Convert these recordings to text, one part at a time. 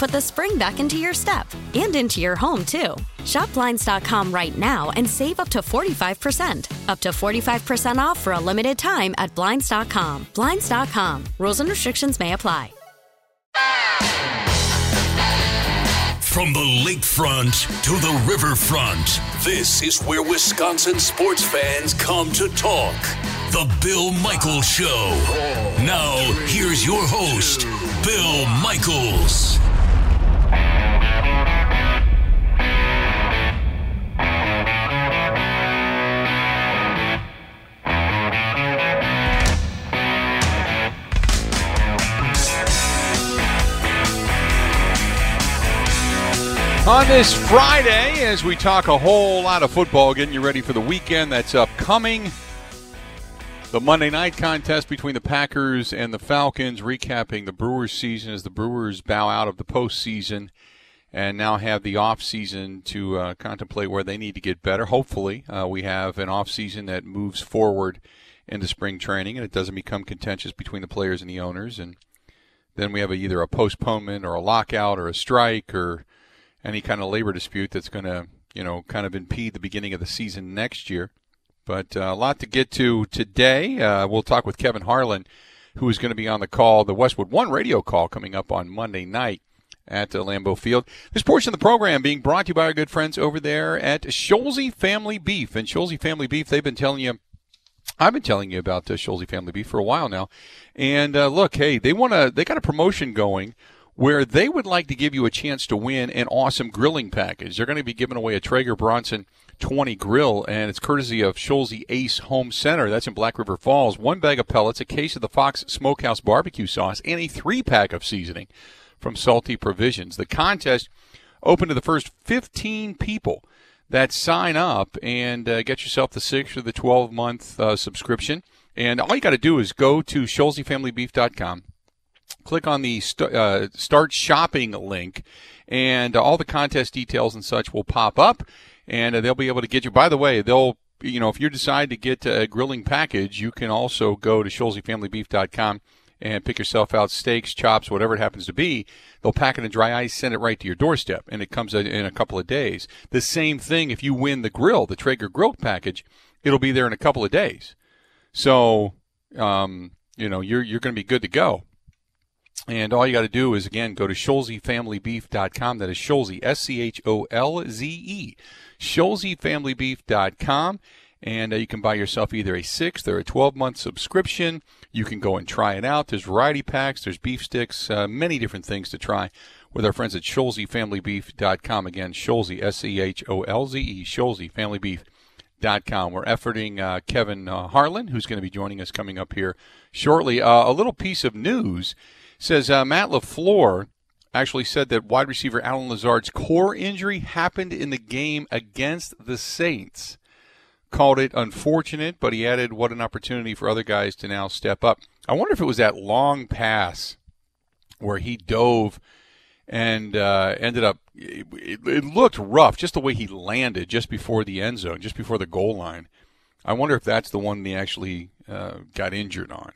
put the spring back into your step and into your home, too. Shop Blinds.com right now and save up to 45%. Up to 45% off for a limited time at Blinds.com. Blinds.com. Rules and restrictions may apply. From the lakefront to the riverfront, this is where Wisconsin sports fans come to talk. The Bill Michaels Show. Now, here's your host, Bill Michaels. On this Friday, as we talk a whole lot of football, getting you ready for the weekend that's upcoming. The Monday night contest between the Packers and the Falcons, recapping the Brewers season as the Brewers bow out of the postseason and now have the off season to uh, contemplate where they need to get better. Hopefully, uh, we have an off season that moves forward into spring training and it doesn't become contentious between the players and the owners. And then we have a, either a postponement or a lockout or a strike or any kind of labor dispute that's going to, you know, kind of impede the beginning of the season next year. But uh, a lot to get to today. Uh, we'll talk with Kevin Harlan, who is going to be on the call, the Westwood One radio call coming up on Monday night at uh, Lambeau Field. This portion of the program being brought to you by our good friends over there at Scholze Family Beef. And Scholze Family Beef, they've been telling you, I've been telling you about uh, Scholze Family Beef for a while now. And uh, look, hey, they want to, they got a promotion going where they would like to give you a chance to win an awesome grilling package. They're going to be giving away a Traeger Bronson 20 grill, and it's courtesy of Scholze Ace Home Center. That's in Black River Falls. One bag of pellets, a case of the Fox Smokehouse barbecue sauce, and a three pack of seasoning from Salty Provisions. The contest open to the first 15 people that sign up and uh, get yourself the six or the 12 month uh, subscription. And all you got to do is go to ScholzeFamilyBeef.com click on the st- uh, start shopping link and all the contest details and such will pop up and uh, they'll be able to get you by the way they'll you know if you decide to get a grilling package you can also go to ScholzeFamilyBeef.com and pick yourself out steaks chops whatever it happens to be they'll pack it in dry ice send it right to your doorstep and it comes in a couple of days the same thing if you win the grill the traeger grill package it'll be there in a couple of days so um, you know you're you're going to be good to go and all you got to do is, again, go to ScholzeFamilyBeef.com. That is Scholze, S C H O L Z E. ScholzeFamilyBeef.com. And uh, you can buy yourself either a six or a 12 month subscription. You can go and try it out. There's variety packs, there's beef sticks, uh, many different things to try with our friends at ScholzeFamilyBeef.com. Again, Scholze, S C H O L Z E, ScholzeFamilyBeef.com. We're efforting uh, Kevin uh, Harlan, who's going to be joining us coming up here shortly. Uh, a little piece of news says uh, Matt LaFleur actually said that wide receiver Allen Lazard's core injury happened in the game against the Saints. Called it unfortunate, but he added, "What an opportunity for other guys to now step up." I wonder if it was that long pass where he dove and uh, ended up. It, it, looked rough, just the way he landed, just before the end zone, just before the goal line. I wonder if that's the one he actually uh, got injured on.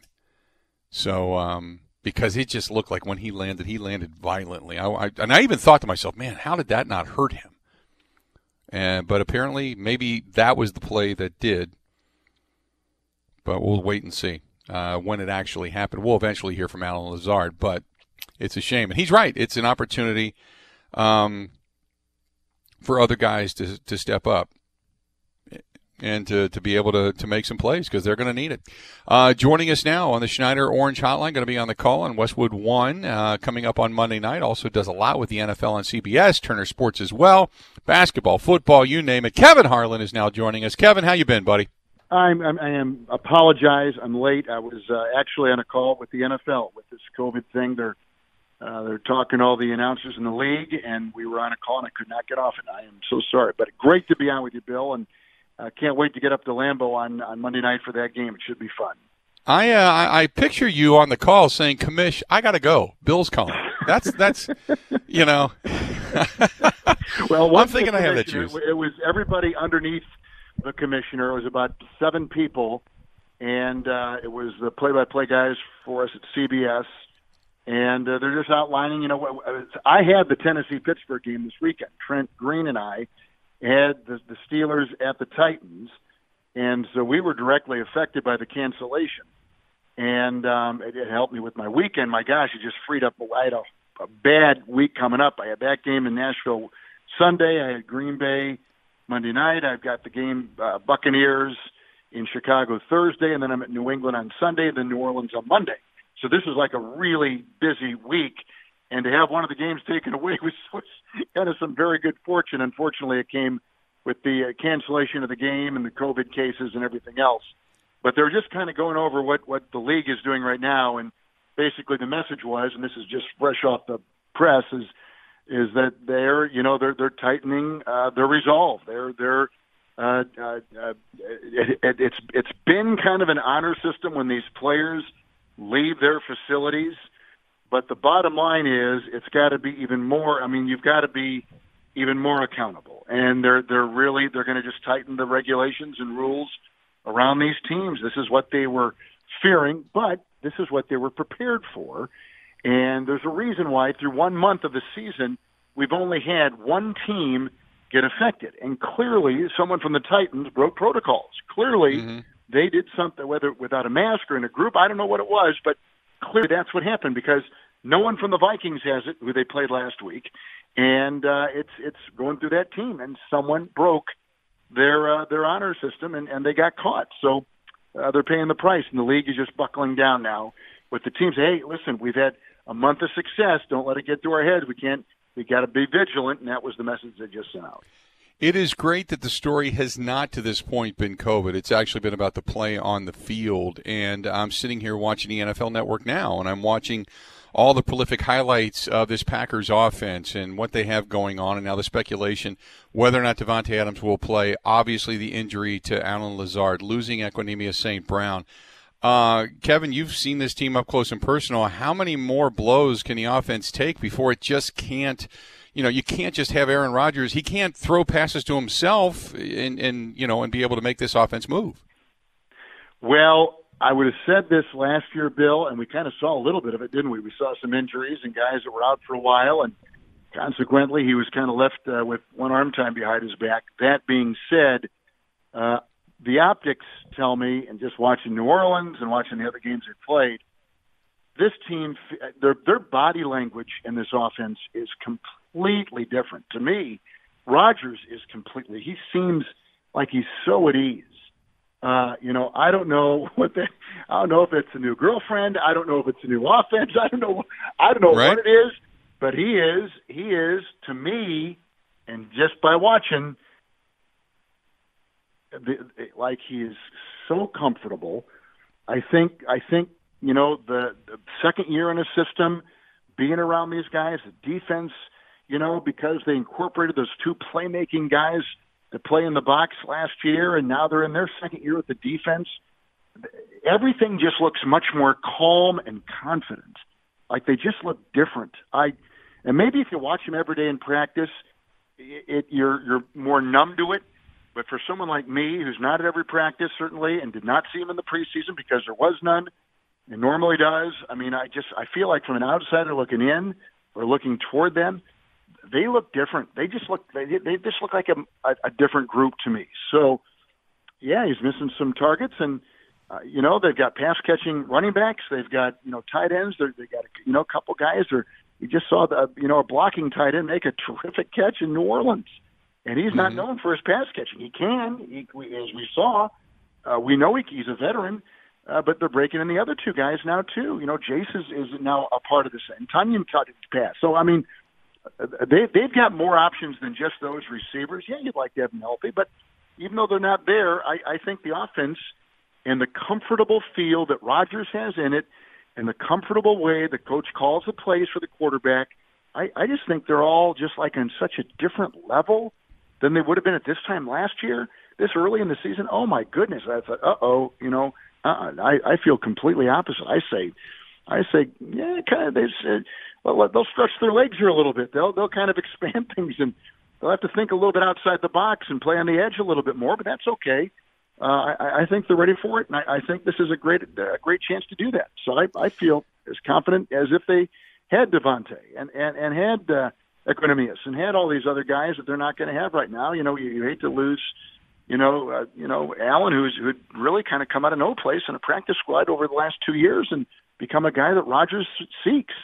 So um, because it just looked like when he landed, he landed violently. I, I, and I even thought to myself, man, how did that not hurt him? And but apparently, maybe that was the play that did. But we'll wait and see uh, when it actually happened. We'll eventually hear from Allen Lazard, but it's a shame, and he's right. It's an opportunity um, for other guys to to step up and to, to be able to, to make some plays because they're going to need it. Uh, joining us now on the Schneider Orange Hotline, going to be on the call on Westwood One uh, coming up on Monday night. Also does a lot with the NFL on CBS, Turner Sports as well, basketball, football, you name it. Kevin Harlan is now joining us. Kevin, how you been, buddy? I'm, I'm I am apologize. I'm late. I was uh, actually on a call with the NFL with this COVID thing. They're uh, they're talking all the announcers in the league, and we were on a call, and I could not get off And I am so sorry, but great to be on with you, Bill, and uh, can't wait to get up to Lambeau on on Monday night for that game. It should be fun. I uh, I, I picture you on the call saying, "Commish, I got to go. Bill's calling." That's that's you know. well, I'm thinking I have that juice. It was everybody underneath the commissioner. It was about seven people, and uh, it was the play-by-play guys for us at CBS, and uh, they're just outlining. You know, what I had the Tennessee Pittsburgh game this weekend. Trent Green and I had the, the Steelers at the Titans, and so we were directly affected by the cancellation. And um, it, it helped me with my weekend. My gosh, it just freed up. I had a, a bad week coming up. I had that game in Nashville Sunday. I had Green Bay Monday night. I've got the game uh, Buccaneers in Chicago Thursday, and then I'm at New England on Sunday, then New Orleans on Monday. So this is like a really busy week, and to have one of the games taken away was, was kind of some very good fortune. Unfortunately, it came with the uh, cancellation of the game and the COVID cases and everything else. But they're just kind of going over what what the league is doing right now, and basically the message was, and this is just fresh off the press, is is that they're you know they're they're tightening uh, their resolve. They're they're uh, uh, uh, it, it, it's it's been kind of an honor system when these players leave their facilities, but the bottom line is it's got to be even more. I mean, you've got to be even more accountable, and they're they're really they're going to just tighten the regulations and rules around these teams. This is what they were fearing, but this is what they were prepared for. And there's a reason why through one month of the season, we've only had one team get affected. And clearly, someone from the Titans broke protocols. Clearly, mm-hmm. they did something, whether without a mask or in a group. I don't know what it was, but clearly that's what happened because no one from the Vikings has it, who they played last week, and uh, it's it's going through that team. And someone broke their uh, their honor system, and, and they got caught. So uh, they're paying the price, and the league is just buckling down now with the teams. Hey, listen, we've had a month of success. Don't let it get to our heads. We can't. We got to be vigilant, and that was the message they just sent out. It is great that the story has not to this point been COVID. It's actually been about the play on the field. And I'm sitting here watching the NFL Network now, and I'm watching all the prolific highlights of this Packers offense and what they have going on, and now the speculation whether or not Davante Adams will play. Obviously, the injury to Allen Lazard, losing Equanimeous St. Brown. Uh, Kevin, you've seen this team up close and personal. How many more blows can the offense take before it just can't? You know, you can't just have Aaron Rodgers. He can't throw passes to himself and, and you know and be able to make this offense move. Well, I would have said this last year, Bill, and we kind of saw a little bit of it, didn't we? We saw some injuries and guys that were out for a while, and consequently, he was kind of left uh, with one arm time behind his back. That being said, uh, the optics tell me, and just watching New Orleans and watching the other games they played, this team, their their body language in this offense is completely different. To me, Rodgers is completely. He seems like he's so at ease. Uh, you know, I don't know what the, I don't know if it's a new girlfriend. I don't know if it's a new offense. I don't know. I don't know right. what it is. But he is. He is to me, and just by watching, the, like he is so comfortable. I think I think you know the, the second year in a system, being around these guys, the defense, you know, because they incorporated those two playmaking guys that play in the box last year, and now they're in their second year with the defense. Everything just looks much more calm and confident. Like they just look different. I and maybe if you watch them every day in practice, it, it you're you're more numb to it but for someone like me, who's not at every practice certainly, and did not see him in the preseason because there was none, It normally does. I mean, I just I feel like from an outsider looking in or looking toward them, they look different. They just look they they just look like a, a, a different group to me. So, yeah, he's missing some targets, and uh, you know they've got pass catching running backs. They've got you know tight ends. They're, they got you know a couple guys. Or you just saw the you know a blocking tight end make a terrific catch in New Orleans, and he's mm-hmm. not known for his pass catching. He can, he, as we saw. Uh, we know he, he's a veteran, uh, but they're breaking in the other two guys now too. You know, Jace is, is now a part of this, and Tonyan caught his pass. So I mean, they they've got more options than just those receivers. Yeah, you'd like to have them healthy, but even though they're not there, I, I think the offense and the comfortable feel that Rodgers has in it, and the comfortable way the coach calls the plays for the quarterback, I, I just think they're all just like on such a different level than they would have been at this time last year, this early in the season. Oh my goodness! I thought, uh oh, you know, uh, I I feel completely opposite. I say, I say, yeah, kind of. They said, well, they'll stretch their legs here a little bit. They'll they'll kind of expand things and they'll have to think a little bit outside the box and play on the edge a little bit more. But that's okay. Uh, I, I think they're ready for it, and I, I think this is a great a great chance to do that. So I, I feel as confident as if they had Davante and and and had uh, Equanimeous and had all these other guys that they're not going to have right now. You know, you, you hate to lose you know, uh, you know, Allen, who's who'd really kind of come out of no place in a practice squad over the last two years and become a guy that Rodgers seeks.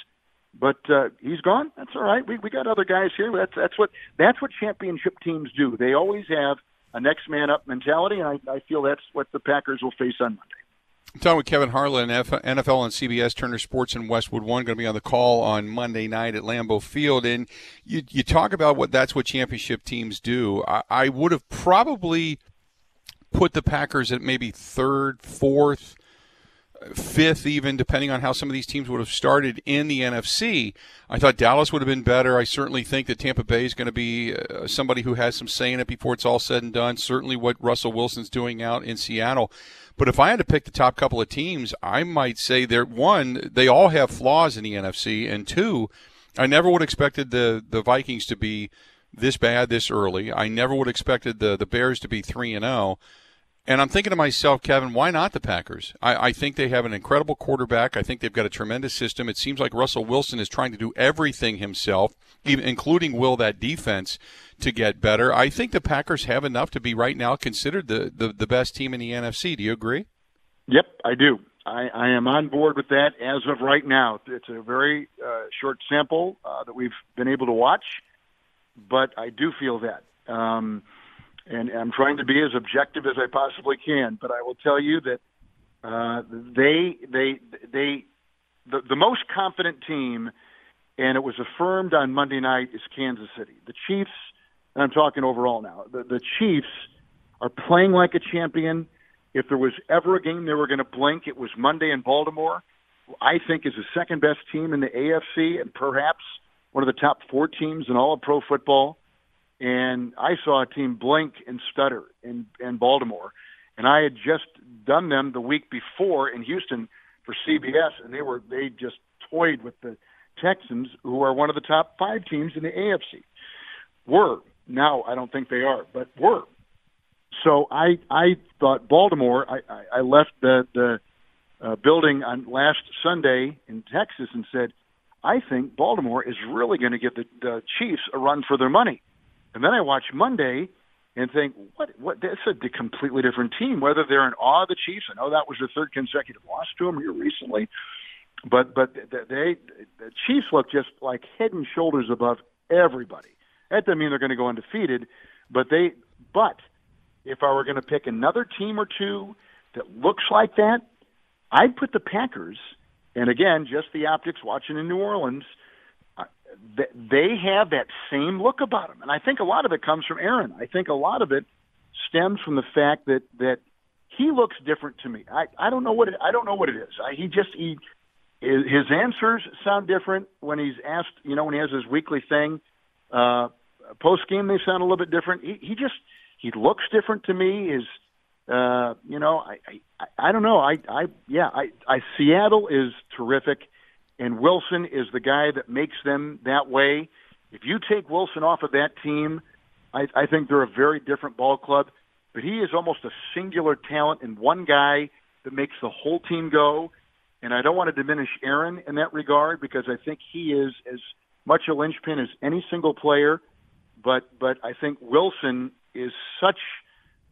But uh, he's gone. That's all right. We we got other guys here. That's that's what that's what championship teams do. They always have a next man up mentality, and I, I feel that's what the Packers will face on Monday. I'm talking with Kevin Harlan, NFL on CBS, Turner Sports, and Westwood One, going to be on the call on Monday night at Lambeau Field. And you, you talk about what that's what championship teams do. I, I would have probably put the Packers at maybe third, fourth, fifth, even depending on how some of these teams would have started in the NFC. I thought Dallas would have been better. I certainly think that Tampa Bay is going to be uh, somebody who has some say in it before it's all said and done. Certainly, what Russell Wilson's doing out in Seattle. But if I had to pick the top couple of teams, I might say they're one, they all have flaws in the NFC, and two, I never would have expected the the Vikings to be this bad this early. I never would have expected the the Bears to be three and zero. And I'm thinking to myself, Kevin, why not the Packers? I, I, think they have an incredible quarterback. I think they've got a tremendous system. It seems like Russell Wilson is trying to do everything himself, even including will that defense to get better. I think the Packers have enough to be right now considered the, the, the best team in the NFC. Do you agree? Yep, I do. I, I am on board with that as of right now. It's a very uh, short sample uh, that we've been able to watch, but I do feel that. Um, and I'm trying to be as objective as I possibly can. But I will tell you that uh, they they they the, the most confident team, and it was affirmed on Monday night, is Kansas City. The Chiefs, and I'm talking overall now. The, the Chiefs are playing like a champion. If there was ever a game they were going to blink, it was Monday in Baltimore. I think is the second best team in the AFC and perhaps one of the top four teams in all of pro football and I saw a team blink and stutter in in Baltimore, and I had just done them the week before in Houston for CBS, and they were they just toyed with the Texans, who are one of the top five teams in the AFC. Were now I don't think they are, but were. So I I thought Baltimore. I I, I left the the uh, building on last Sunday in Texas and said, I think Baltimore is really going to give the, the Chiefs a run for their money and then I watch Monday and think, what? What? That's a completely different team. Whether they're in awe of the Chiefs, I know that was their third consecutive loss to them here recently, but but they the Chiefs look just like head and shoulders above everybody. That doesn't mean they're going to go undefeated, but they. But if I were going to pick another team or two that looks like that, I'd put the Packers. And again, just the optics watching in New Orleans they have that same look about them, and I think a lot of it comes from Aaron. I think a lot of it stems from the fact that that he looks different to me. I I don't know what it, I don't know what it is. I, he just he his answers sound different when he's asked. You know, when he has his weekly thing. Uh, Post game, they sound a little bit different. He, he just he looks different to me. Is uh, you know, I, I I don't know. I I yeah, I I Seattle is terrific and Wilson is the guy that makes them that way. If you take Wilson off of that team, I, I think they're a very different ball club. But he is almost a singular talent and one guy that makes the whole team go. And I don't want to diminish Aaron in that regard because I think he is as much a linchpin as any single player. But but I think Wilson is such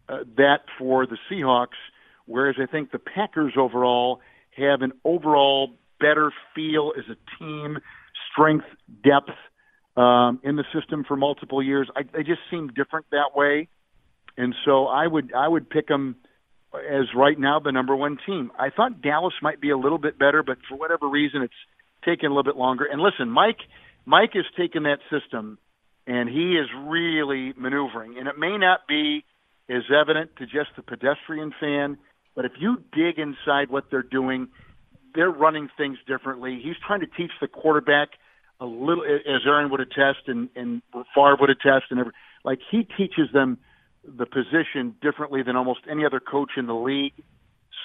uh, that for the Seahawks, whereas I think the Packers overall have an overall better feel as a team, strength, depth um, in the system for multiple years. I, they just seem different that way, and so I would I would pick them as right now the number one team. I thought Dallas might be a little bit better, but for whatever reason, it's taken a little bit longer. And listen, Mike Mike has taken that system and he is really maneuvering. And it may not be as evident to just the pedestrian fan, but if you dig inside what they're doing, they're running things differently. He's trying to teach the quarterback a little, as Aaron would attest and, and Favre would attest, and every, like he teaches them the position differently than almost any other coach in the league.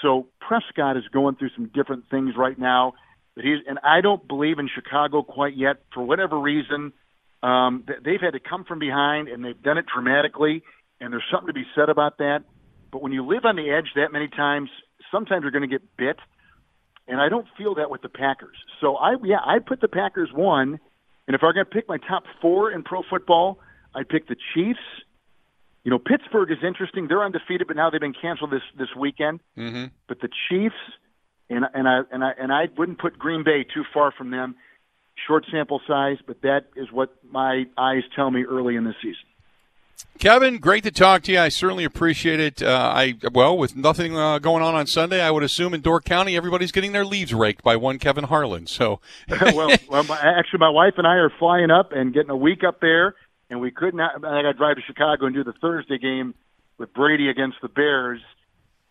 So Prescott is going through some different things right now. But he's and I don't believe in Chicago quite yet for whatever reason. Um, they've had to come from behind and they've done it dramatically, and there's something to be said about that. But when you live on the edge that many times, sometimes you're going to get bit. And I don't feel that with the Packers. So I yeah, I put the Packers one, and if I'm going to pick my top four in pro football, I'd pick the Chiefs. You know, Pittsburgh is interesting. They're undefeated, but now they've been canceled this this weekend. Mm-hmm. But the Chiefs, and and I and I and I wouldn't put Green Bay too far from them. Short sample size, but that is what my eyes tell me early in the season. Kevin, great to talk to you. I certainly appreciate it. Uh, I well, with nothing uh, going on on Sunday, I would assume in Door County everybody's getting their leaves raked by one Kevin Harlan. So, well, well my, actually, my wife and I are flying up and getting a week up there, and we could not. I got to drive to Chicago and do the Thursday game with Brady against the Bears.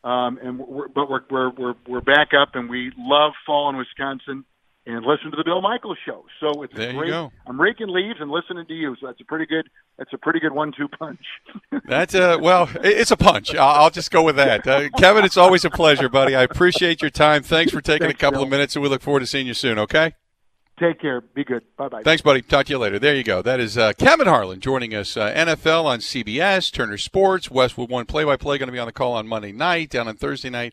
Um, and we're, but we're, we're we're we're back up, and we love fall in Wisconsin and listen to the Bill Michaels show. So it's there great. I'm raking leaves and listening to you. So that's a pretty good. That's a pretty good one-two punch. that's a well. It's a punch. I'll, I'll just go with that. Uh, Kevin, it's always a pleasure, buddy. I appreciate your time. Thanks for taking Thanks, a couple Bill. of minutes, and we look forward to seeing you soon. Okay. Take care. Be good. Bye bye. Thanks, buddy. Talk to you later. There you go. That is uh, Kevin Harlan joining us. Uh, NFL on CBS, Turner Sports, Westwood One play-by-play going to be on the call on Monday night, down on Thursday night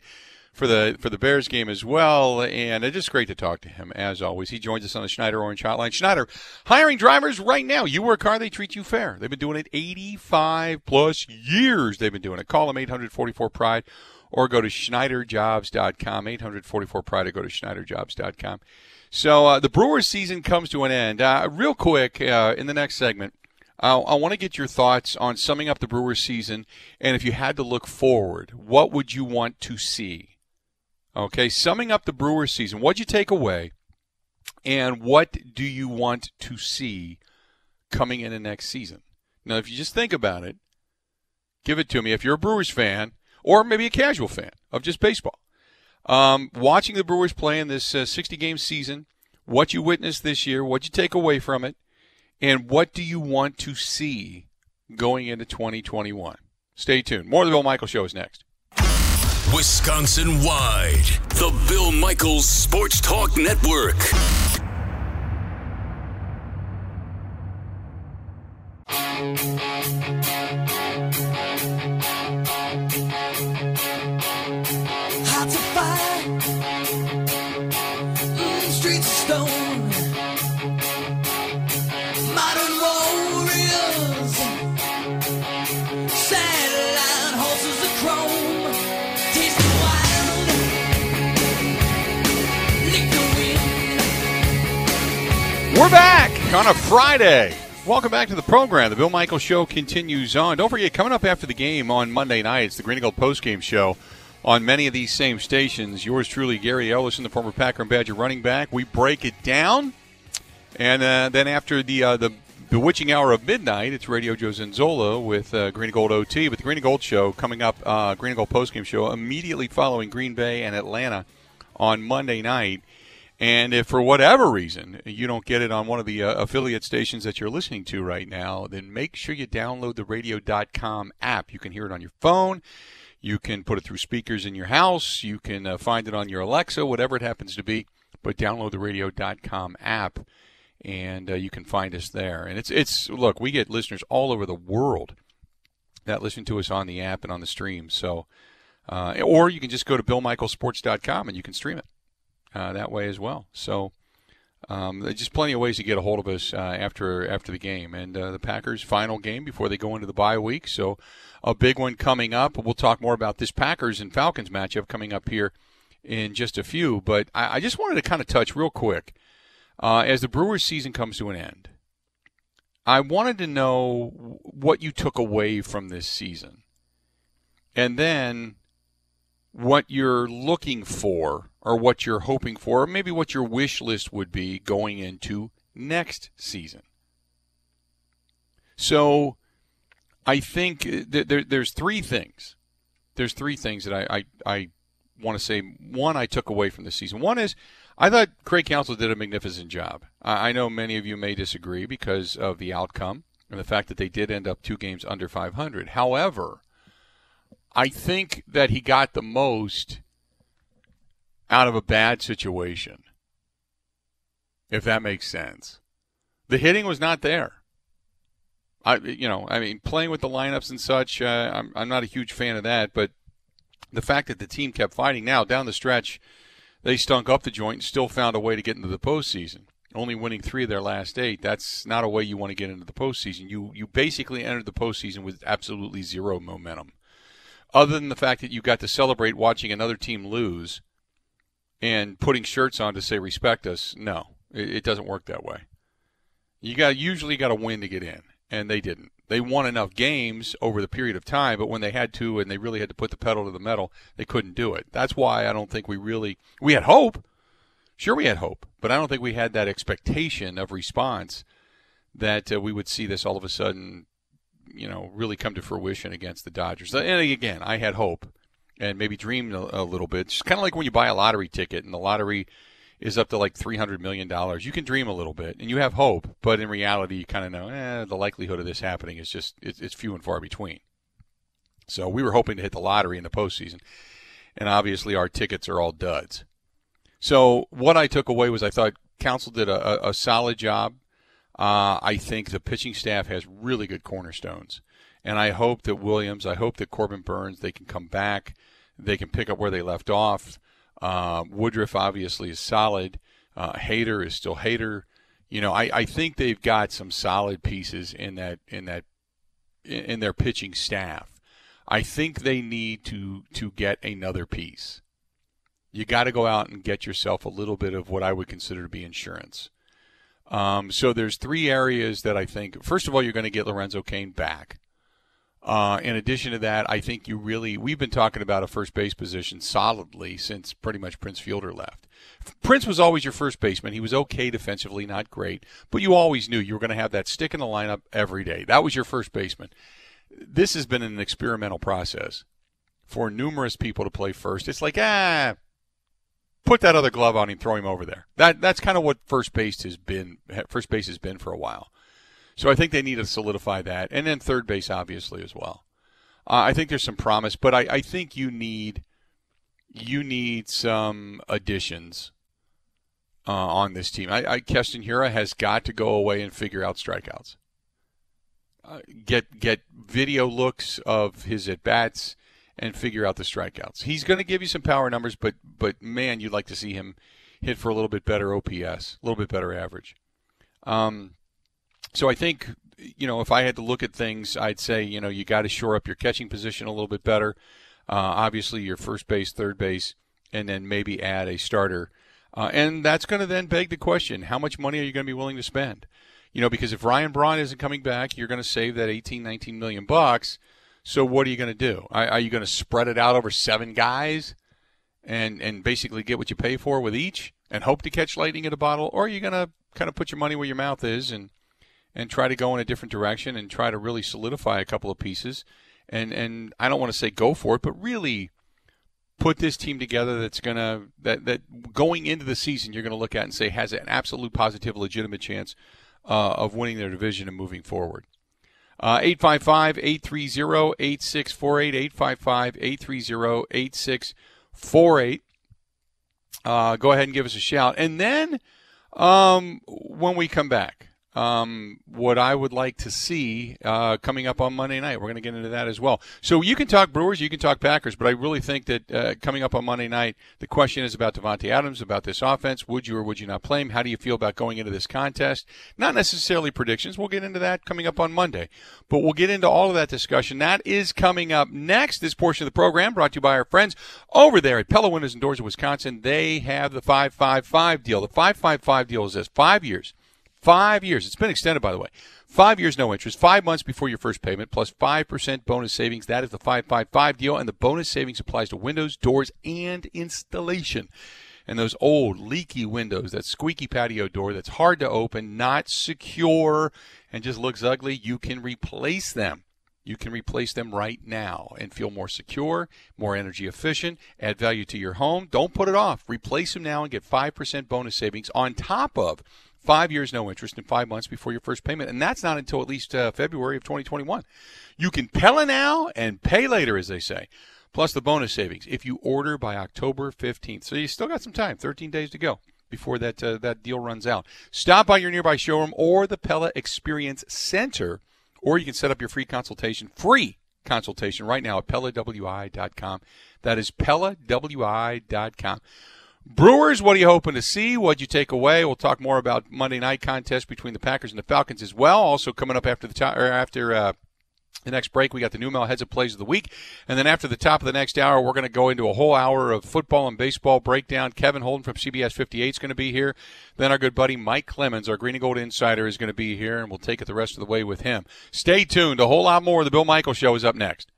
for the for the Bears game as well. And it's just great to talk to him as always. He joins us on the Schneider Orange Hotline. Schneider hiring drivers right now. You work hard, they treat you fair. They've been doing it 85 plus years. They've been doing it. Call them 844 Pride or go to SchneiderJobs.com. 844 Pride or go to SchneiderJobs.com. So uh, the Brewers season comes to an end. Uh, real quick, uh, in the next segment, I want to get your thoughts on summing up the Brewers season, and if you had to look forward, what would you want to see? Okay, summing up the Brewers season, what'd you take away, and what do you want to see coming into next season? Now, if you just think about it, give it to me. If you're a Brewers fan, or maybe a casual fan of just baseball, um, watching the Brewers play in this uh, 60 game season, what you witnessed this year, what'd you take away from it, and what do you want to see going into 2021? Stay tuned. More of the Bill Michaels Show is next. Wisconsin wide, the Bill Michaels Sports Talk Network. On a Friday. Welcome back to the program. The Bill Michaels Show continues on. Don't forget, coming up after the game on Monday night, it's the Green and Gold postgame show on many of these same stations. Yours truly, Gary Ellerson, the former Packer and Badger running back. We break it down, and uh, then after the uh, the bewitching hour of midnight, it's Radio Joe Zenzola with uh, Green and Gold OT. But the Green and Gold show coming up, uh, Green and Gold postgame show immediately following Green Bay and Atlanta on Monday night. And if for whatever reason you don't get it on one of the uh, affiliate stations that you're listening to right now, then make sure you download the radio.com app. You can hear it on your phone. You can put it through speakers in your house. You can uh, find it on your Alexa, whatever it happens to be. But download the radio.com app and uh, you can find us there. And it's it's look, we get listeners all over the world that listen to us on the app and on the stream. So, uh, or you can just go to BillMichaelSports.com and you can stream it. Uh, that way as well. So um, just plenty of ways to get a hold of us uh, after after the game. And uh, the Packers' final game before they go into the bye week. So a big one coming up. We'll talk more about this Packers and Falcons matchup coming up here in just a few. But I, I just wanted to kind of touch real quick uh, as the Brewers' season comes to an end. I wanted to know what you took away from this season, and then what you're looking for or what you're hoping for, or maybe what your wish list would be going into next season. So I think uh, that there, there's three things. There's three things that I, I, I want to say. One, I took away from this season. One is I thought Craig Counsell did a magnificent job. I, I know many of you may disagree because of the outcome and the fact that they did end up two games under 500. However, I think that he got the most out of a bad situation, if that makes sense. The hitting was not there. I, you know, I mean, playing with the lineups and such, uh, I'm, I'm not a huge fan of that. But the fact that the team kept fighting now down the stretch, they stunk up the joint and still found a way to get into the postseason. Only winning three of their last eight. That's not a way you want to get into the postseason. You you basically entered the postseason with absolutely zero momentum other than the fact that you got to celebrate watching another team lose and putting shirts on to say respect us, no, it, it doesn't work that way. You got usually got to win to get in, and they didn't. They won enough games over the period of time, but when they had to and they really had to put the pedal to the metal, they couldn't do it. That's why I don't think we really we had hope. Sure, we had hope, but I don't think we had that expectation of response that uh, we would see this all of a sudden you know, really come to fruition against the Dodgers. And again, I had hope and maybe dream a, a little bit. It's kind of like when you buy a lottery ticket and the lottery is up to like $300 million. You can dream a little bit and you have hope, but in reality, you kind of know eh, the likelihood of this happening is just, it's, it's few and far between. So we were hoping to hit the lottery in the postseason. And obviously, our tickets are all duds. So what I took away was I thought Counsell did a, a, a solid job uh, I think the pitching staff has really good cornerstones. And I hope that Williams, I hope that Corbin Burnes, they can come back. They can pick up where they left off. Uh, Woodruff obviously is solid. Uh, Hader is still Hader. You know, I, I think they've got some solid pieces in that in that in their pitching staff. I think they need to to get another piece. You got to go out and get yourself a little bit of what I would consider to be insurance. Um, so there's three areas that I think. First of all, you're going to get Lorenzo Cain back. Uh, in addition to that, I think you really we've been talking about a first base position solidly since pretty much Prince Fielder left. Prince was always your first baseman. He was okay defensively, not great, but you always knew you were going to have that stick in the lineup every day. That was your first baseman. This has been an experimental process for numerous people to play first. It's like ah, put that other glove on him, throw him over there. That that's kind of what first base has been. First base has been for a while. So I think they need to solidify that, and then third base obviously as well. Uh, I think there's some promise, but I, I think you need you need some additions uh, on this team. I, I Keston Hiura has got to go away and figure out strikeouts. Uh, get get video looks of his at bats and figure out the strikeouts. He's going to give you some power numbers, but but man, you'd like to see him hit for a little bit better OPS, a little bit better average. Um, so I think you know if I had to look at things, I'd say you know you got to shore up your catching position a little bit better. Uh, obviously, your first base, third base, and then maybe add a starter. Uh, and that's going to then beg the question: How much money are you going to be willing to spend? You know, because if Ryan Braun isn't coming back, you're going to save that 18, 19 million bucks so what are you going to do? Are, are you going to spread it out over seven guys and and basically get what you pay for with each and hope to catch lightning in a bottle, or are you going to kind of put your money where your mouth is and and try to go in a different direction and try to really solidify a couple of pieces and and I don't want to say go for it, but really put this team together that's going to that that going into the season you're going to look at and say has an absolute positive legitimate chance uh, of winning their division and moving forward. Uh, 855 830 8648. 855 830 8648. Uh, go ahead and give us a shout. And then um, when we come back, um, what I would like to see uh, coming up on Monday night. We're going to get into that as well. So you can talk Brewers, you can talk Packers, but I really think that uh, coming up on Monday night, the question is about Davante Adams, about this offense. Would you or would you not play him? How do you feel about going into this contest? Not necessarily predictions. We'll get into that coming up on Monday, but we'll get into all of that discussion. That is coming up next. This portion of the program brought to you by our friends over there at Pella Windows and Doors of Wisconsin. They have the 555 deal. The 555 deal is this five years. Five years. It's been extended, by the way. Five years, no interest. Five months before your first payment, plus 5% bonus savings. That is the 555 deal, and the bonus savings applies to windows, doors, and installation. And those old leaky windows, that squeaky patio door that's hard to open, not secure, and just looks ugly, you can replace them. You can replace them right now and feel more secure, more energy efficient, add value to your home. Don't put it off. Replace them now and get 5% bonus savings on top of five years no interest and five months before your first payment. And that's not until at least uh, February of 2021. You can Pella now and pay later, as they say, plus the bonus savings if you order by October 15th. So you still got some time, 13 days to go before that uh, that deal runs out. Stop by your nearby showroom or the Pella Experience Center, or you can set up your free consultation, free consultation right now at PellaWI.com. That is PellaWI.com. Brewers, what are you hoping to see? What'd you take away? We'll talk more about Monday night contest between the Packers and the Falcons as well. Also coming up after the after uh, the next break, we got the Numel Heads of Plays of the Week. And then after the top of the next hour, we're going to go into a whole hour of football and baseball breakdown. Kevin Holden from CBS 58 is going to be here. Then our good buddy Mike Clemens, our Green and Gold Insider, is going to be here, and we'll take it the rest of the way with him. Stay tuned. A whole lot more. Of the Bill Michaels Show is up next.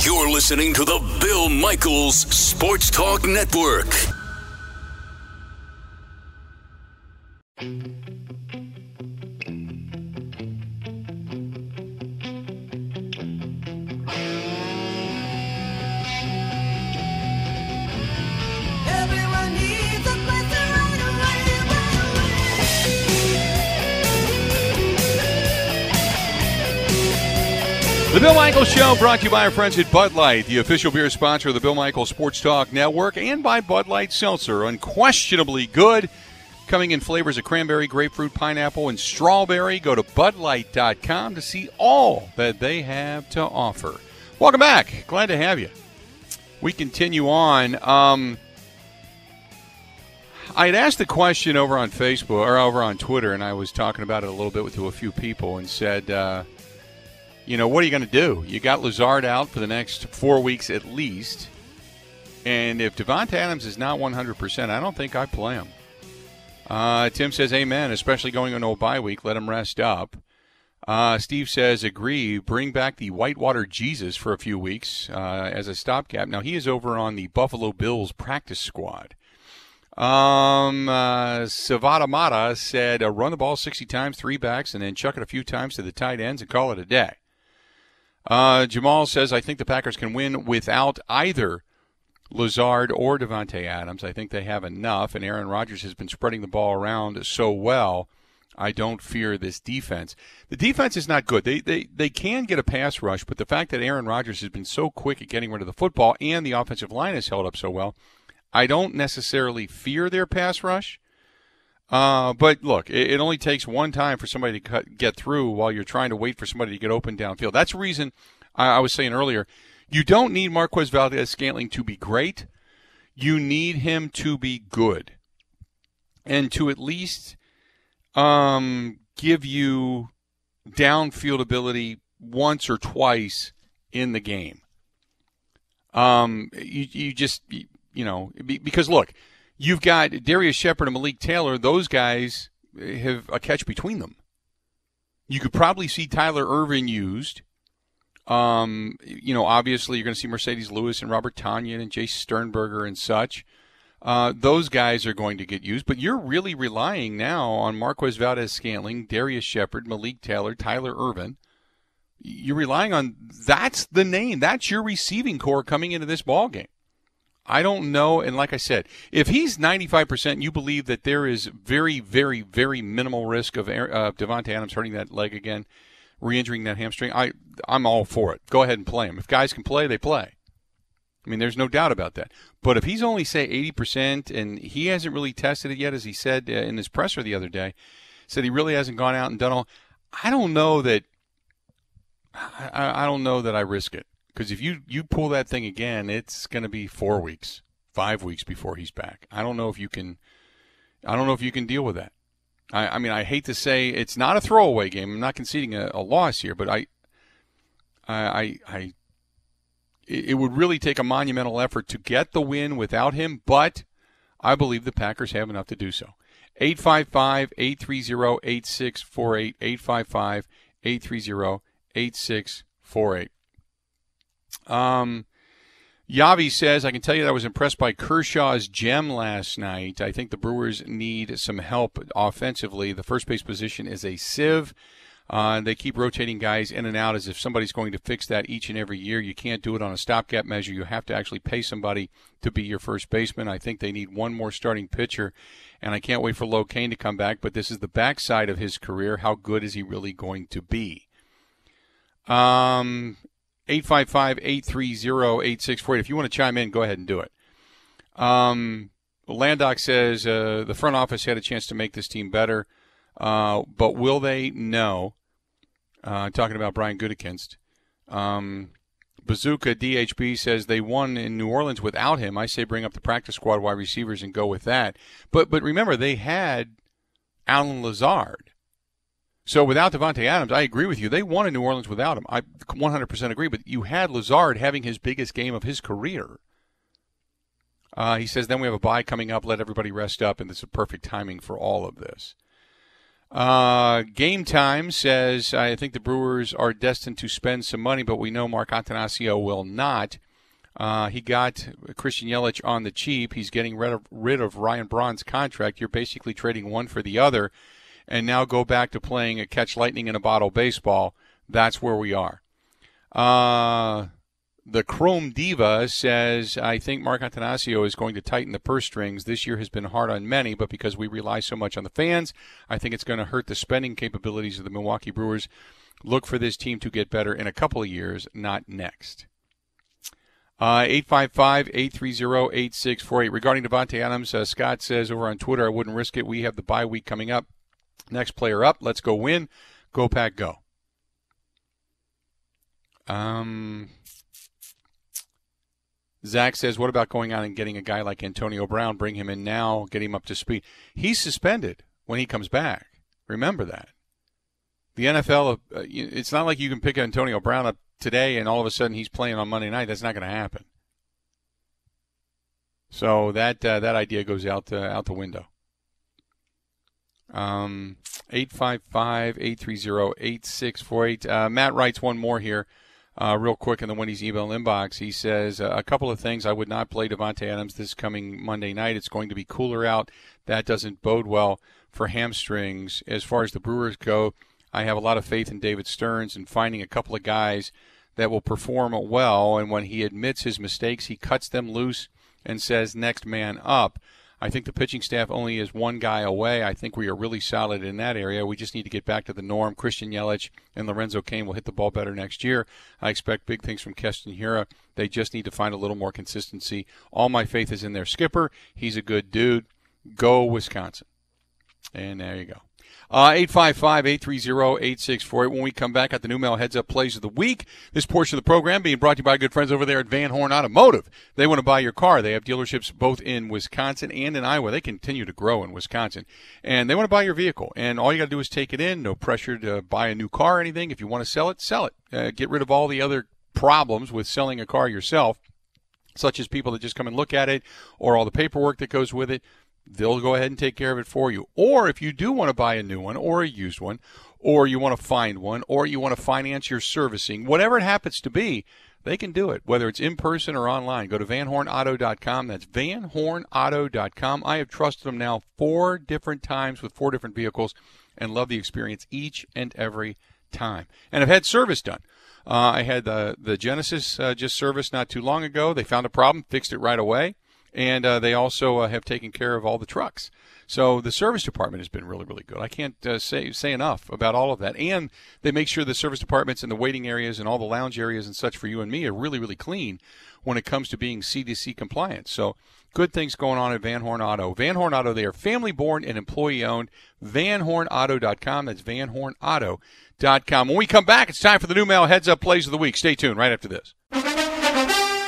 You're listening to the Bill Michaels Sports Talk Network. The Bill Michaels Show brought to you by our friends at Bud Light, the official beer sponsor of the Bill Michaels Sports Talk Network, and by Bud Light Seltzer. Unquestionably good. Coming in flavors of cranberry, grapefruit, pineapple, and strawberry. Go to budlight.com to see all that they have to offer. Welcome back. Glad to have you. We continue on. Um, I had asked the question over on Facebook or over on Twitter, and I was talking about it a little bit with a few people, and said, uh, you know, what are you going to do? You got Lazard out for the next four weeks at least, and if Davante Adams is not 100%, I don't think I play him. Uh, Tim says, Amen, especially going on a bye week. Let him rest up. Uh, Steve says, agree. Bring back the Whitewater Jesus for a few weeks uh, as a stopgap. Now, he is over on the Buffalo Bills practice squad. Um, uh, said, uh, run the ball 60 times, three backs, and then chuck it a few times to the tight ends and call it a day. Uh, Jamal says, I think the Packers can win without either Lazard or Davante Adams. I think they have enough, and Aaron Rodgers has been spreading the ball around so well. I don't fear this defense. The defense is not good. They, they they can get a pass rush, but the fact that Aaron Rodgers has been so quick at getting rid of the football and the offensive line has held up so well, I don't necessarily fear their pass rush. Uh, but look, it, it only takes one time for somebody to cut, get through while you're trying to wait for somebody to get open downfield. That's the reason I, I was saying earlier. You don't need Marquez Valdes-Scantling to be great. You need him to be good, and to at least um, give you downfield ability once or twice in the game. Um, you, you just you, know because look, you've got Darrius Shepherd and Malik Taylor. Those guys have a catch between them. You could probably see Tyler Ervin used. Um, you know, obviously you're going to see Marcedes Lewis and Robert Tonyan and Jace Sternberger and such. Uh, those guys are going to get used, but you're really relying now on Marquez Valdez Scantling, Darrius Shepherd, Malik Taylor, Tyler Ervin. You're relying on that's the name. That's your receiving core coming into this ball game. I don't know, and like I said, if he's 95%, you believe that there is very, very, very minimal risk of uh, Davante Adams hurting that leg again, re-injuring that hamstring. I, I'm all for it. Go ahead and play him. If guys can play, they play. I mean, there's no doubt about that. But if he's only say 80% and he hasn't really tested it yet, as he said uh, in his presser the other day, said he really hasn't gone out and done all. I don't know that. I, I don't know that I risk it because if you you pull that thing again, it's going to be four weeks, five weeks before he's back. I don't know if you can. I don't know if you can deal with that. I, I mean, I hate to say it's not a throwaway game. I'm not conceding a, a loss here, but I, I, I, I it would really take a monumental effort to get the win without him, but I believe the Packers have enough to do so. 855 830 8648. 855 830 8648. Um, Yavi says, I can tell you that I was impressed by Kershaw's gem last night. I think the Brewers need some help offensively. The first base position is a sieve. Uh, they keep rotating guys in and out as if somebody's going to fix that each and every year. You can't do it on a stopgap measure. You have to actually pay somebody to be your first baseman. I think they need one more starting pitcher, and I can't wait for Lo Cain to come back. But this is the backside of his career. How good is he really going to be? Um, 855 830 8648. If you want to chime in, go ahead and do it. Um, Landock says uh, the front office had a chance to make this team better, uh, but will they? No. Uh, talking about Brian Gutekunst. Um, Bazooka DHB says they won in New Orleans without him. I say bring up the practice squad wide receivers and go with that. But but remember they had Allen Lazard. So without Davante Adams, I agree with you. They won in New Orleans without him. I 100% agree. But you had Lazard having his biggest game of his career. Uh, he says, then we have a bye coming up. Let everybody rest up, and this is perfect timing for all of this. Uh, game time says, I think the Brewers are destined to spend some money, but we know Mark Attanasio will not. Uh, he got Christian Yelich on the cheap. He's getting rid of, rid of Ryan Braun's contract. You're basically trading one for the other and now go back to playing a catch lightning in a bottle baseball. That's where we are. Uh, the Chrome Diva says, I think Mark Attanasio is going to tighten the purse strings. This year has been hard on many, but because we rely so much on the fans, I think it's going to hurt the spending capabilities of the Milwaukee Brewers. Look for this team to get better in a couple of years, not next. Uh, 855 830 8648. Regarding Davante Adams, uh, Scott says over on Twitter, I wouldn't risk it. We have the bye week coming up. Next player up. Let's go win. Go Pack Go. Um, Zach says, what about going out and getting a guy like Antonio Brown? Bring him in now, get him up to speed. He's suspended when he comes back. Remember that. The NFL, uh, it's not like you can pick Antonio Brown up today and all of a sudden he's playing on Monday night. That's not going to happen. So that uh, that idea goes out the, out the window. Um, 855-830-8648. Uh, Matt writes one more here, uh, real quick in the Wendy's email inbox. He says uh, a couple of things. I would not play Davante Adams this coming Monday night. It's going to be cooler out. That doesn't bode well for hamstrings. As far as the Brewers go, I have a lot of faith in David Stearns and finding a couple of guys that will perform well. And when he admits his mistakes, he cuts them loose and says, "Next man up." I think the pitching staff only is one guy away. I think we are really solid in that area. We just need to get back to the norm. Christian Yelich and Lorenzo Cain will hit the ball better next year. I expect big things from Keston Hiura. They just need to find a little more consistency. All my faith is in their skipper. He's a good dude. Go Wisconsin. And there you go. Uh, 855 830 8648. When we come back at the NuMale heads up plays of the week, this portion of the program being brought to you by good friends over there at Van Horn Automotive. They want to buy your car. They have dealerships both in Wisconsin and in Iowa. They continue to grow in Wisconsin. And they want to buy your vehicle. And all you got to do is take it in. No pressure to buy a new car or anything. If you want to sell it, sell it. Uh, get rid of all the other problems with selling a car yourself such as people that just come and look at it or all the paperwork that goes with it they'll go ahead and take care of it for you. Or if you do want to buy a new one or a used one, or you want to find one, or you want to finance your servicing, whatever it happens to be, they can do it, whether it's in person or online. Go to vanhornauto.com. That's vanhornauto.com. I have trusted them now four different times with four different vehicles and love the experience each and every time. And I've had service done. Uh, I had the, the Genesis uh, just serviced not too long ago. They found a problem, fixed it right away and uh, they also uh, have taken care of all the trucks. So the service department has been really, really good. I can't uh, say say enough about all of that. And they make sure the service departments and the waiting areas and all the lounge areas and such for you and me are really, really clean when it comes to being CDC compliant. So good things going on at Van Horn Auto. Van Horn Auto, they are family born and employee owned. VanHornAuto.com. That's VanHornAuto.com. When we come back, it's time for the NuMale heads up plays of the week. Stay tuned right after this.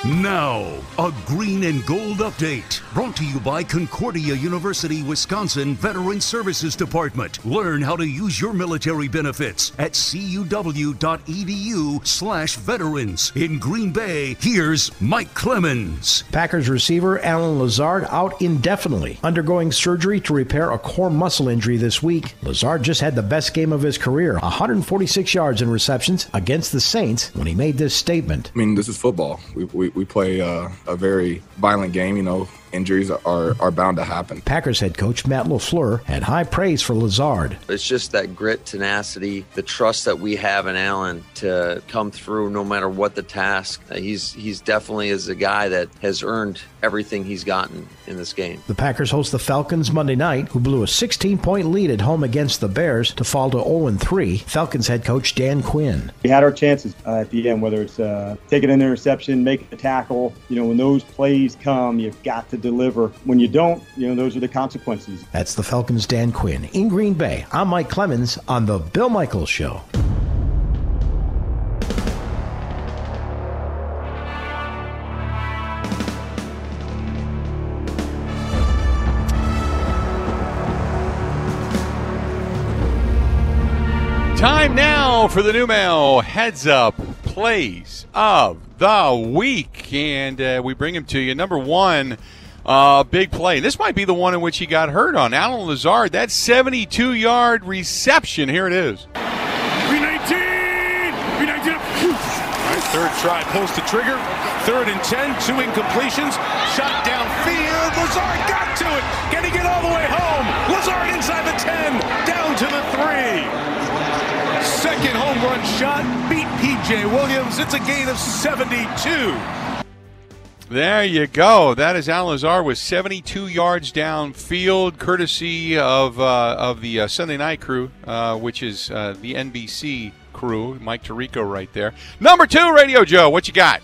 Now, a green and gold update brought to you by Concordia University, Wisconsin Veteran Services Department. Learn how to use your military benefits at cuw.edu slash veterans. In Green Bay, here's Mike Clemens. Packers receiver Allen Lazard out indefinitely, undergoing surgery to repair a core muscle injury this week. Lazard just had the best game of his career, 146 yards in receptions against the Saints when he made this statement. I mean, this is football. We, we, we play uh, a very violent game. You know, injuries are, are bound to happen. Packers head coach Matt LaFleur had high praise for Lazard. It's just that grit, tenacity, the trust that we have in Allen to come through no matter what the task. Uh, He's he's definitely is a guy that has earned everything he's gotten in this game. The Packers host the Falcons Monday night, who blew a 16 point lead at home against the Bears to fall to 0 3. Falcons head coach Dan Quinn. We had our chances uh, at the end, whether it's uh, taking an interception, making a tackle. You know, when those plays come, you've got to deliver. When you don't, you know, those are the consequences. That's the Falcons' Dan Quinn. In Green Bay, I'm Mike Clemens on The Bill Michaels Show. Time now for the NuMale heads up plays of the week, and uh, we bring them to you. Number one, uh, big play. This might be the one in which he got hurt on. Allen Lazard, that 72 yard reception. Here it is. B19! B19! All right, third try, pulls the trigger. Third and 10, two incompletions. Shot downfield. Lazard got to it. Can he get all the way home? Lazard inside the 10, down to the 3. Second home run shot, beat PJ Williams. It's a gain of 72. There you go. That is Allen Lazard with 72 yards downfield, courtesy of uh, of the uh, Sunday Night Crew, uh, which is uh, the NBC crew. Mike Tirico right there. Number two, Radio Joe. What you got?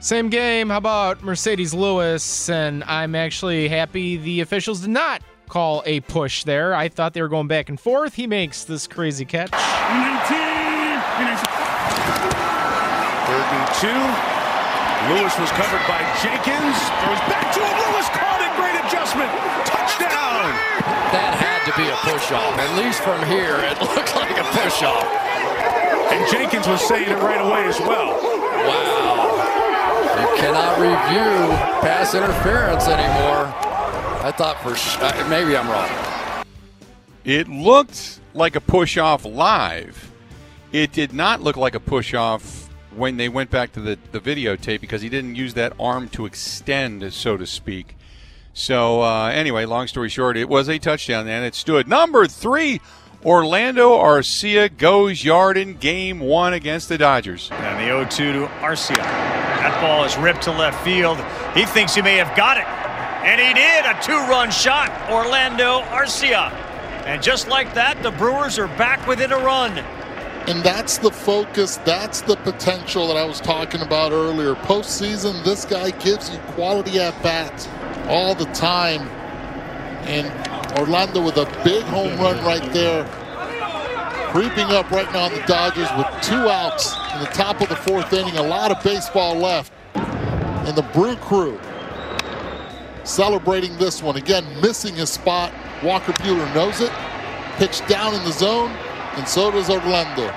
Same game. How about Marcedes Lewis? And I'm actually happy the officials did not call a push there. I thought they were going back and forth. He makes this crazy catch. Third and two. Lewis was covered by Jenkins. Throws back to him. Lewis caught it. Great adjustment. Touchdown. That had to be a push off. At least from here, it looked like a push off. And Jenkins was saying it right away as well. Wow. You cannot review pass interference anymore. I thought for sh- uh, maybe I'm wrong. It looked like a push off live. It did not look like a push off when they went back to the, the videotape because he didn't use that arm to extend, so to speak. So, uh, anyway, long story short, it was a touchdown and it stood. Number three, Orlando Arcia goes yard in game one against the Dodgers. And the 0 2 to Arcia. That ball is ripped to left field. He thinks he may have got it. And he did. A two run shot. Orlando Arcia. And just like that, the Brewers are back within a run. And that's the focus, that's the potential that I was talking about earlier. Postseason, this guy gives you quality at bats all the time. And Orlando with a big home run right there. Creeping up right now on the Dodgers with two outs in the top of the fourth inning. A lot of baseball left. And the Brew Crew celebrating this one. Again, missing his spot. Walker Buehler knows it. Pitch down in the zone, and so does Orlando.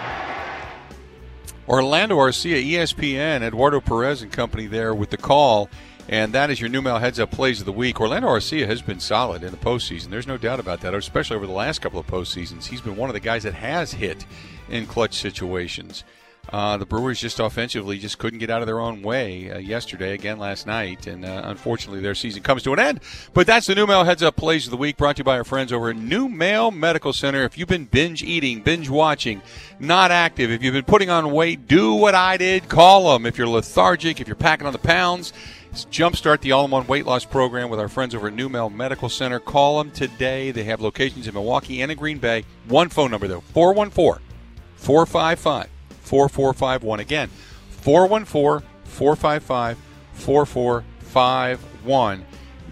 Orlando Arcia, ESPN, Eduardo Perez and company there with the call. And that is your NuMale heads up plays of the week. Orlando Arcia has been solid in the postseason. There's no doubt about that, especially over the last couple of postseasons. He's been one of the guys that has hit in clutch situations. Uh, the Brewers just offensively just couldn't get out of their own way uh, yesterday, again last night, and uh, unfortunately their season comes to an end. But that's the NuMale Heads Up Plays of the Week brought to you by our friends over at NuMale Medical Center. If you've been binge eating, binge watching, not active, if you've been putting on weight, do what I did. Call them. If you're lethargic, if you're packing on the pounds, Jumpstart the all-in-one weight loss program with our friends over at NuMale Medical Center. Call them today. They have locations in Milwaukee and in Green Bay. One phone number though, 414 455 4451. Again, 414 455 4451.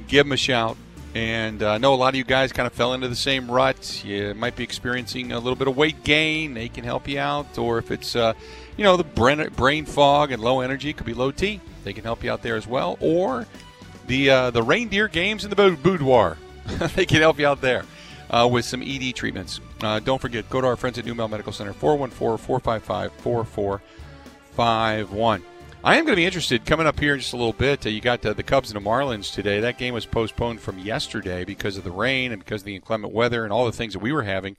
Give them a shout. And uh, I know a lot of you guys kind of fell into the same rut. You might be experiencing a little bit of weight gain. They can help you out. Or if it's, uh, you know, the brain, brain fog and low energy, could be low T. They can help you out there as well. Or the uh, the reindeer games in the boudoir. they can help you out there uh, with some ED treatments. Uh, don't forget, go to our friends at NuMale Medical Center, 414 455 4451. I am going to be interested coming up here in just a little bit. Uh, you got the, the Cubs and the Marlins today. That game was postponed from yesterday because of the rain and because of the inclement weather and all the things that we were having.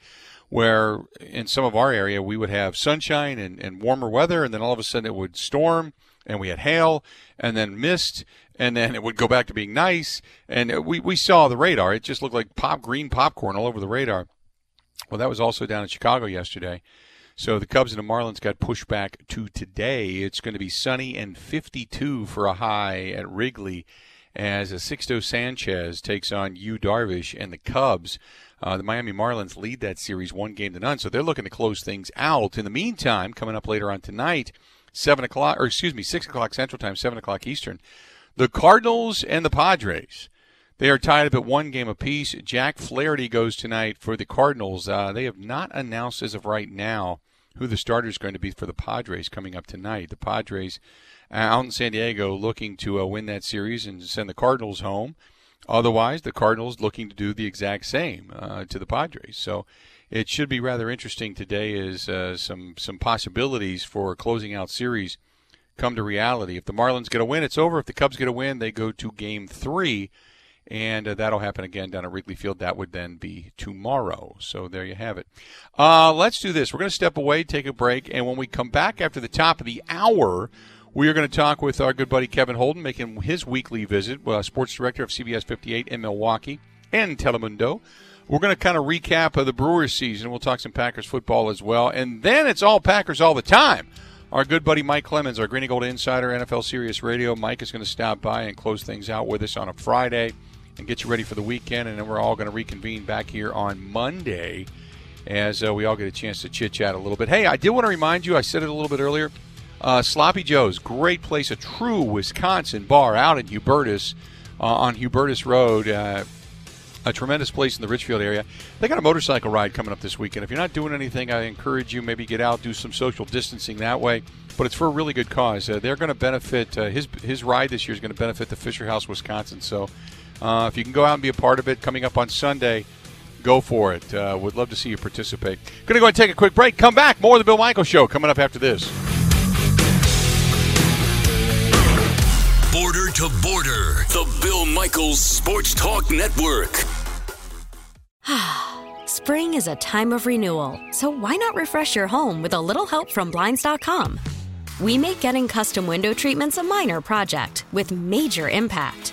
Where in some of our area we would have sunshine and, and warmer weather, and then all of a sudden it would storm and we had hail and then mist and then it would go back to being nice. And we, we saw the radar. It just looked like pop green popcorn all over the radar. Well, that was also down in Chicago yesterday. So the Cubs and the Marlins got pushed back to today. It's going to be sunny and 52 for a high at Wrigley as a Sixto Sanchez takes on Yu Darvish and the Cubs. Uh, the Miami Marlins lead that series one game to none, so they're looking to close things out. In the meantime, coming up later on tonight, seven o'clock, or excuse me, six o'clock Central Time, seven o'clock Eastern, the Cardinals and the Padres. They are tied up at one game apiece. Jack Flaherty goes tonight for the Cardinals. Uh, they have not announced as of right now who the starter is going to be for the Padres coming up tonight. The Padres uh, out in San Diego looking to uh, win that series and send the Cardinals home. Otherwise, the Cardinals looking to do the exact same uh, to the Padres. So it should be rather interesting today as uh, some some possibilities for closing out series come to reality. If the Marlins get a win, it's over. If the Cubs get a win, they go to Game Three, and uh, that'll happen again down at Wrigley Field. That would then be tomorrow. So there you have it. Uh, let's do this. We're going to step away, take a break, and when we come back after the top of the hour. We are going to talk with our good buddy Kevin Holden, making his weekly visit, uh, sports director of CBS 58 in Milwaukee and Telemundo. We're going to kind of recap of the Brewers season. We'll talk some Packers football as well. And then it's all Packers all the time. Our good buddy Mike Clemens, our Green and Gold Insider, NFL Sirius Radio. Mike is going to stop by and close things out with us on a Friday and get you ready for the weekend. And then we're all going to reconvene back here on Monday as uh, we all get a chance to chit chat a little bit. Hey, I did want to remind you, I said it a little bit earlier. Uh, Sloppy Joe's, great place, a true Wisconsin bar out in Hubertus uh, on Hubertus Road. Uh, a tremendous place in the Richfield area. They got a motorcycle ride coming up this weekend. If you're not doing anything, I encourage you maybe get out, do some social distancing that way. But it's for a really good cause. Uh, they're going to benefit uh, his his ride this year is going to benefit the Fisher House, Wisconsin. So uh, if you can go out and be a part of it, coming up on Sunday, go for it. Uh, would love to see you participate. Going to go and take a quick break. Come back. More of the Bill Michael Show coming up after this. Border to Border, the Bill Michaels Sports Talk Network. Spring is a time of renewal, so why not refresh your home with a little help from Blinds.com? We make getting custom window treatments a minor project with major impact.